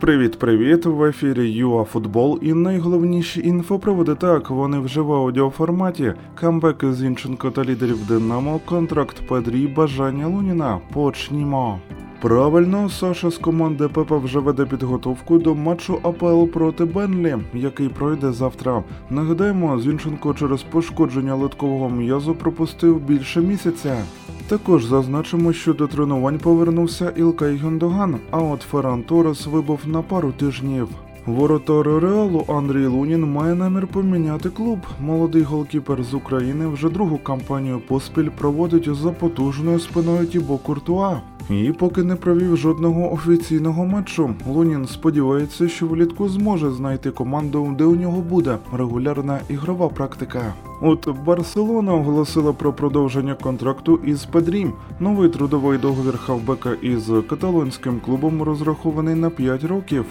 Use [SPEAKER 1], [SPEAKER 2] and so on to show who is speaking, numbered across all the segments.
[SPEAKER 1] Привіт-привіт! В ефірі ЮАФутбол і найголовніші інфопроводи так, вони вже в аудіоформаті. Камбек Зінченко та лідерів Динамо, контракт Педрі, бажання Луніна. Почнімо. Правильно, Саша з команди Пепа вже веде підготовку до матчу АПЛ проти Бенлі, який пройде завтра. Нагадаємо, Зінченко через пошкодження литкового м'язу пропустив більше місяця. Також зазначимо, що до тренувань повернувся Ілкай Гюндоган, а от Ферран Торес вибув на пару тижнів. Воротар Реалу Андрій Лунін має намір поміняти клуб. Молодий голкіпер з України вже другу кампанію поспіль проводить за потужною спиною Тібо Куртуа. І поки не провів жодного офіційного матчу, Лунін сподівається, що влітку зможе знайти команду, де у нього буде регулярна ігрова практика. От Барселона оголосила про продовження контракту із Педрі. Новий трудовий договір хавбека із каталонським клубом розрахований на 5 років.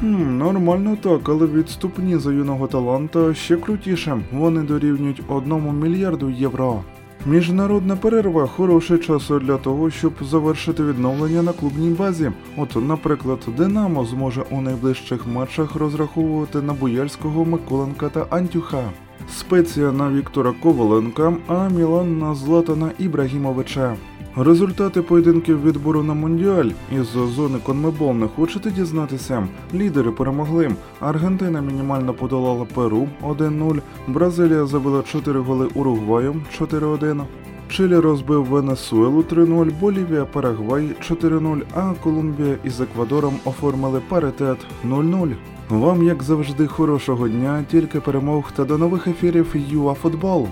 [SPEAKER 1] Хм, нормально так, але відступні за юного таланта ще крутіше. Вони дорівнюють одному мільярду євро. Міжнародна перерва хороший час для того, щоб завершити відновлення на клубній базі. От, наприклад, Динамо зможе у найближчих матчах розраховувати на Буяльського, Миколенка та Антюха. Спеція на Віктора Коваленка, а Мілан на Златана Ібрагімовича. Результати поєдинків відбору на Мундіаль із зони Конмебол не хочете дізнатися? Лідери перемогли. Аргентина мінімально подолала Перу 1-0, Бразилія забила 4 голи Уругваю 4-1. Чилі розбив Венесуелу 3-0, Болівія, Парагвай 4-0, а Колумбія із Еквадором оформили паритет 0-0. Вам, як завжди, хорошого дня, тільки перемог та до нових ефірів ЮАФутбол.